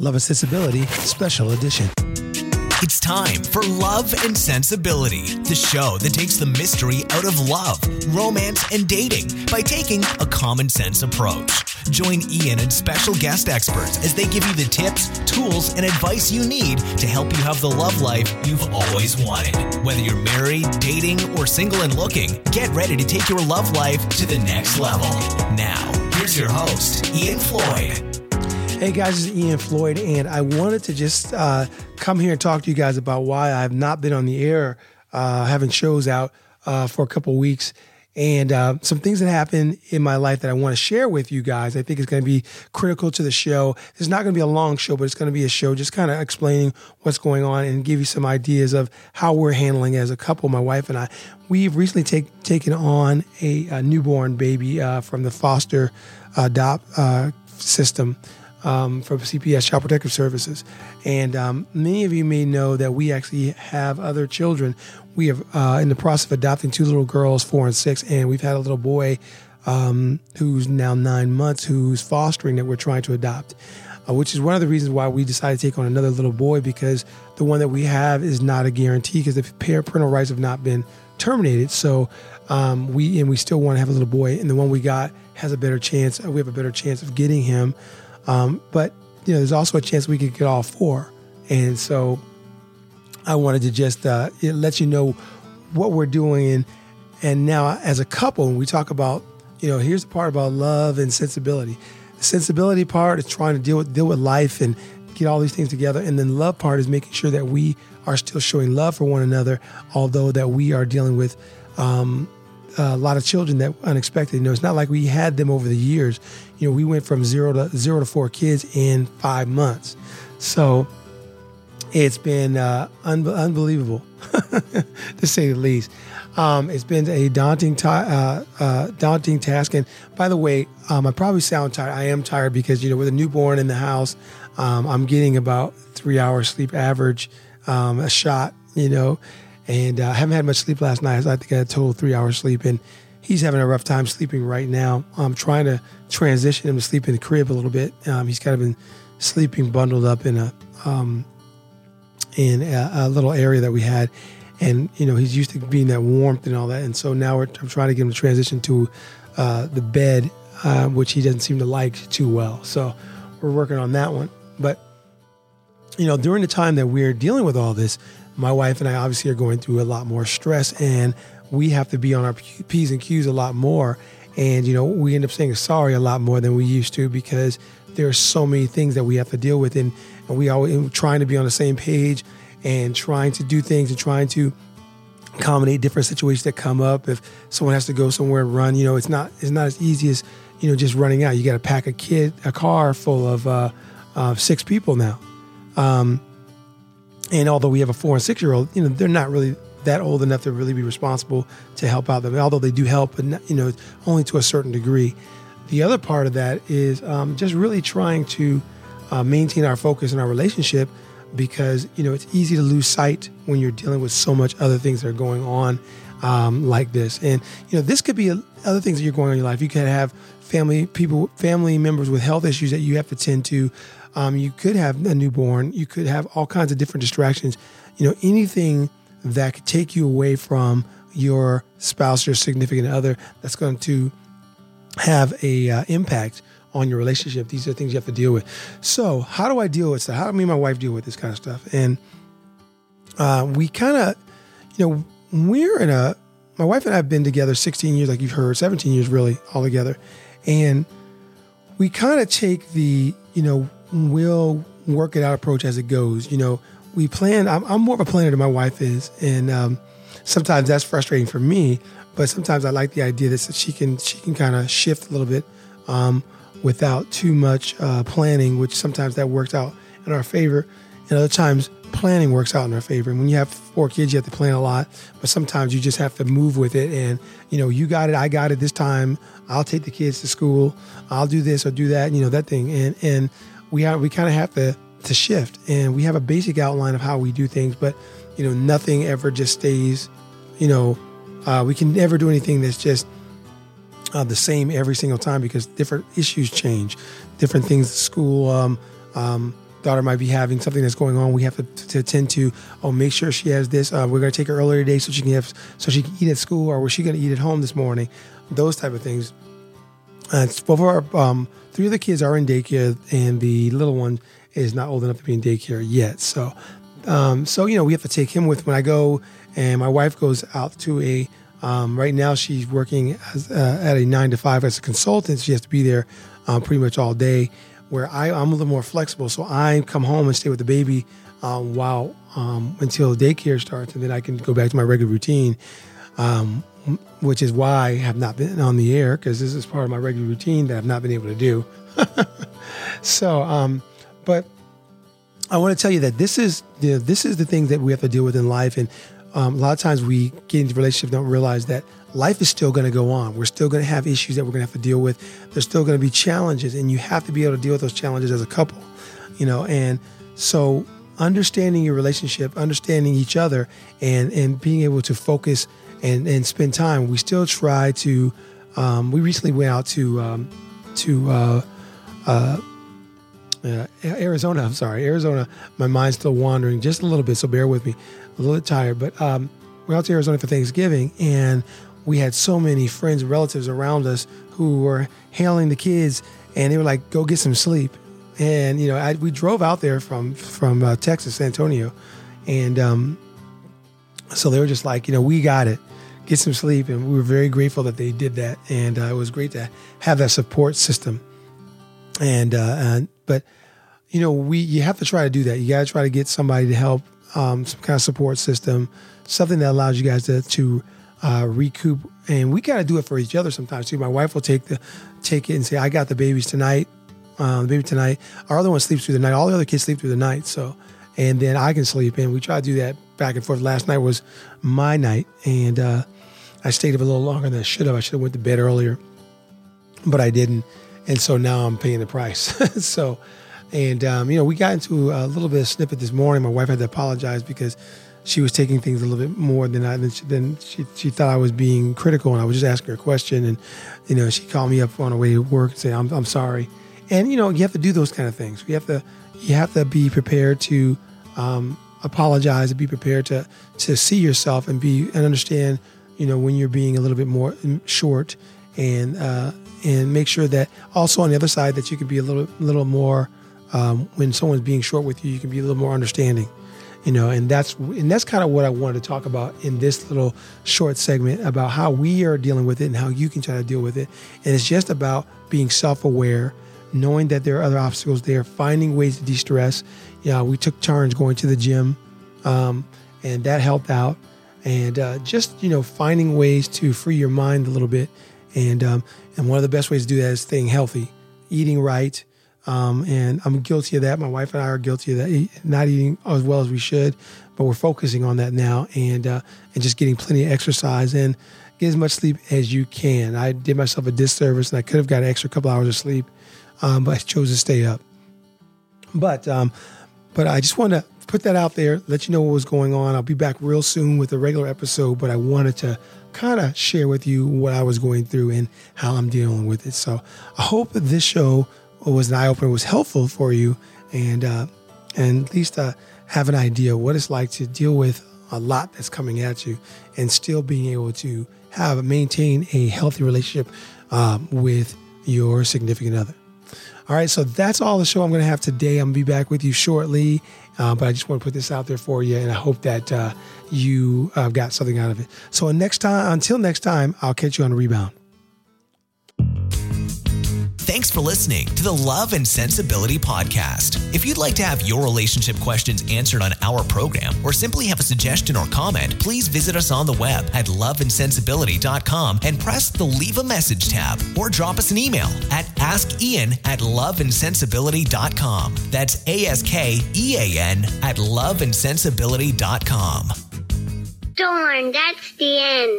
Love and Sensibility Special Edition. It's time for Love and Sensibility, the show that takes the mystery out of love, romance, and dating by taking a common sense approach. Join Ian and special guest experts as they give you the tips, tools, and advice you need to help you have the love life you've always wanted. Whether you're married, dating, or single and looking, get ready to take your love life to the next level. Now, here's your host, Ian Floyd. Hey guys, it's Ian Floyd, and I wanted to just uh, come here and talk to you guys about why I've not been on the air uh, having shows out uh, for a couple weeks and uh, some things that happened in my life that I want to share with you guys. I think it's going to be critical to the show. It's not going to be a long show, but it's going to be a show just kind of explaining what's going on and give you some ideas of how we're handling as a couple, my wife and I. We've recently take, taken on a, a newborn baby uh, from the foster adopt uh, system um, from CPS, Child Protective Services. And um, many of you may know that we actually have other children. We have uh, in the process of adopting two little girls, four and six, and we've had a little boy um, who's now nine months who's fostering that we're trying to adopt. Uh, which is one of the reasons why we decided to take on another little boy because the one that we have is not a guarantee because the parental rights have not been terminated. So um, we and we still want to have a little boy, and the one we got has a better chance. We have a better chance of getting him. Um, but you know, there's also a chance we could get all four, and so I wanted to just uh, let you know what we're doing. And, and now, as a couple, when we talk about, you know, here's the part about love and sensibility. The sensibility part is trying to deal with deal with life and get all these things together, and then love part is making sure that we are still showing love for one another, although that we are dealing with um, a lot of children that unexpected. You know, it's not like we had them over the years. You know, we went from zero to zero to four kids in five months. So it's been uh, un- unbelievable, to say the least. Um, it's been a daunting, t- uh, uh, daunting task. And by the way, um, I probably sound tired. I am tired because you know, with a newborn in the house, um, I'm getting about three hours sleep average, um, a shot. You know, and uh, I haven't had much sleep last night. I think I had a total three hours sleep, and he's having a rough time sleeping right now. I'm trying to transition him to sleep in the crib a little bit. Um, he's kind of been sleeping bundled up in a um, in a, a, little area that we had, and you know he's used to being that warmth and all that, and so now I'm trying to get him to transition to uh, the bed, uh, which he doesn't seem to like too well. So we're working on that one, but you know during the time that we're dealing with all this my wife and I obviously are going through a lot more stress and we have to be on our P's and Q's a lot more. And, you know, we end up saying sorry a lot more than we used to because there are so many things that we have to deal with. And, and we always trying to be on the same page and trying to do things and trying to accommodate different situations that come up. If someone has to go somewhere and run, you know, it's not, it's not as easy as, you know, just running out. You got to pack a kid, a car full of uh, uh, six people now. Um, and although we have a four and six year old, you know, they're not really that old enough to really be responsible to help out them. Although they do help, but not, you know, only to a certain degree. The other part of that is um, just really trying to uh, maintain our focus in our relationship because you know it's easy to lose sight when you're dealing with so much other things that are going on um, like this. And you know, this could be a, other things that you're going on in your life. You could have family people, family members with health issues that you have to tend to. Um, you could have a newborn. You could have all kinds of different distractions. You know, anything that could take you away from your spouse, your significant other, that's going to have a uh, impact on your relationship. These are things you have to deal with. So, how do I deal with that? How do me and my wife deal with this kind of stuff? And uh, we kind of, you know, we're in a. My wife and I have been together 16 years, like you've heard, 17 years really all together, and we kind of take the, you know, we'll work it out approach as it goes. You know, we plan. I'm, I'm more of a planner than my wife is, and um, sometimes that's frustrating for me. But sometimes I like the idea that she can she can kind of shift a little bit um, without too much uh, planning, which sometimes that works out in our favor, and other times planning works out in our favor. And when you have four kids, you have to plan a lot, but sometimes you just have to move with it. And you know, you got it, I got it this time. I'll take the kids to school. I'll do this or do that. You know that thing, and and we have, we kind of have to to shift, and we have a basic outline of how we do things, but you know nothing ever just stays. You know, uh, we can never do anything that's just uh, the same every single time because different issues change, different things. School, um, um, daughter might be having something that's going on. We have to, to attend to. Oh, make sure she has this. Uh, we're going to take her earlier today so she can have so she can eat at school, or was she going to eat at home this morning? Those type of things. Uh, both of our um, three of the kids are in daycare, and the little one is not old enough to be in daycare yet. So, um, so you know, we have to take him with when I go, and my wife goes out to a. Um, right now, she's working as, uh, at a nine to five as a consultant. She has to be there um, pretty much all day. Where I, I'm a little more flexible, so I come home and stay with the baby um, while um, until daycare starts, and then I can go back to my regular routine. Um, which is why I have not been on the air because this is part of my regular routine that I've not been able to do. so, um, but I want to tell you that this is you know, this is the thing that we have to deal with in life, and um, a lot of times we get into relationships don't realize that life is still going to go on. We're still going to have issues that we're going to have to deal with. There's still going to be challenges, and you have to be able to deal with those challenges as a couple, you know. And so, understanding your relationship, understanding each other, and and being able to focus and and spend time. We still try to. Um, we recently went out to um, to uh, uh, uh, Arizona. I'm sorry, Arizona. My mind's still wandering just a little bit, so bear with me. A little bit tired, but um, we're out to Arizona for Thanksgiving, and we had so many friends and relatives around us who were hailing the kids, and they were like, "Go get some sleep." And you know, I, we drove out there from from uh, Texas, San Antonio, and um, so they were just like, you know, we got it get some sleep. And we were very grateful that they did that. And uh, it was great to have that support system. And, uh, and, but, you know, we, you have to try to do that. You got to try to get somebody to help, um, some kind of support system, something that allows you guys to, to, uh, recoup. And we got to do it for each other sometimes too. My wife will take the, take it and say, I got the babies tonight. Um, the baby tonight. Our other one sleeps through the night. All the other kids sleep through the night. So, and then I can sleep. And we try to do that back and forth. Last night was my night, and uh, I stayed up a little longer than I should have. I should have went to bed earlier, but I didn't, and so now I'm paying the price. so, and um, you know, we got into a little bit of snippet this morning. My wife had to apologize because she was taking things a little bit more than I than she, than she, she thought I was being critical, and I was just asking her a question, and you know, she called me up on her way to work and said, "I'm I'm sorry," and you know, you have to do those kind of things. You have to you have to be prepared to. Um, apologize and be prepared to to see yourself and be and understand you know, when you're being a little bit more short, and uh, and make sure that also on the other side that you can be a little little more um, when someone's being short with you, you can be a little more understanding, you know, and that's and that's kind of what I wanted to talk about in this little short segment about how we are dealing with it and how you can try to deal with it, and it's just about being self-aware, knowing that there are other obstacles there, finding ways to de-stress. Yeah, we took turns going to the gym, um, and that helped out and uh, just you know finding ways to free your mind a little bit. And um, and one of the best ways to do that is staying healthy eating right. Um, and i'm guilty of that. My wife and i are guilty of that. Not eating as well as we should but we're focusing on that now and uh, and just getting plenty of exercise and get as much sleep as you can. I did myself a disservice and i could have got an extra couple hours of sleep um, but i chose to stay up. But um, but i just want to put that out there, let you know what was going on. I'll be back real soon with a regular episode, but I wanted to kind of share with you what I was going through and how I'm dealing with it. So I hope this show was an eye opener, was helpful for you, and uh, and at least uh, have an idea what it's like to deal with a lot that's coming at you, and still being able to have maintain a healthy relationship um, with your significant other. All right, so that's all the show I'm going to have today. I'm going to be back with you shortly, uh, but I just want to put this out there for you, and I hope that uh, you uh, got something out of it. So next time, until next time, I'll catch you on the rebound. Thanks for listening to the Love and Sensibility Podcast. If you'd like to have your relationship questions answered on our program or simply have a suggestion or comment, please visit us on the web at loveandsensibility.com and press the Leave a Message tab or drop us an email at askian at loveandsensibility.com. That's A S K E A N at loveandsensibility.com. Darn, that's the end.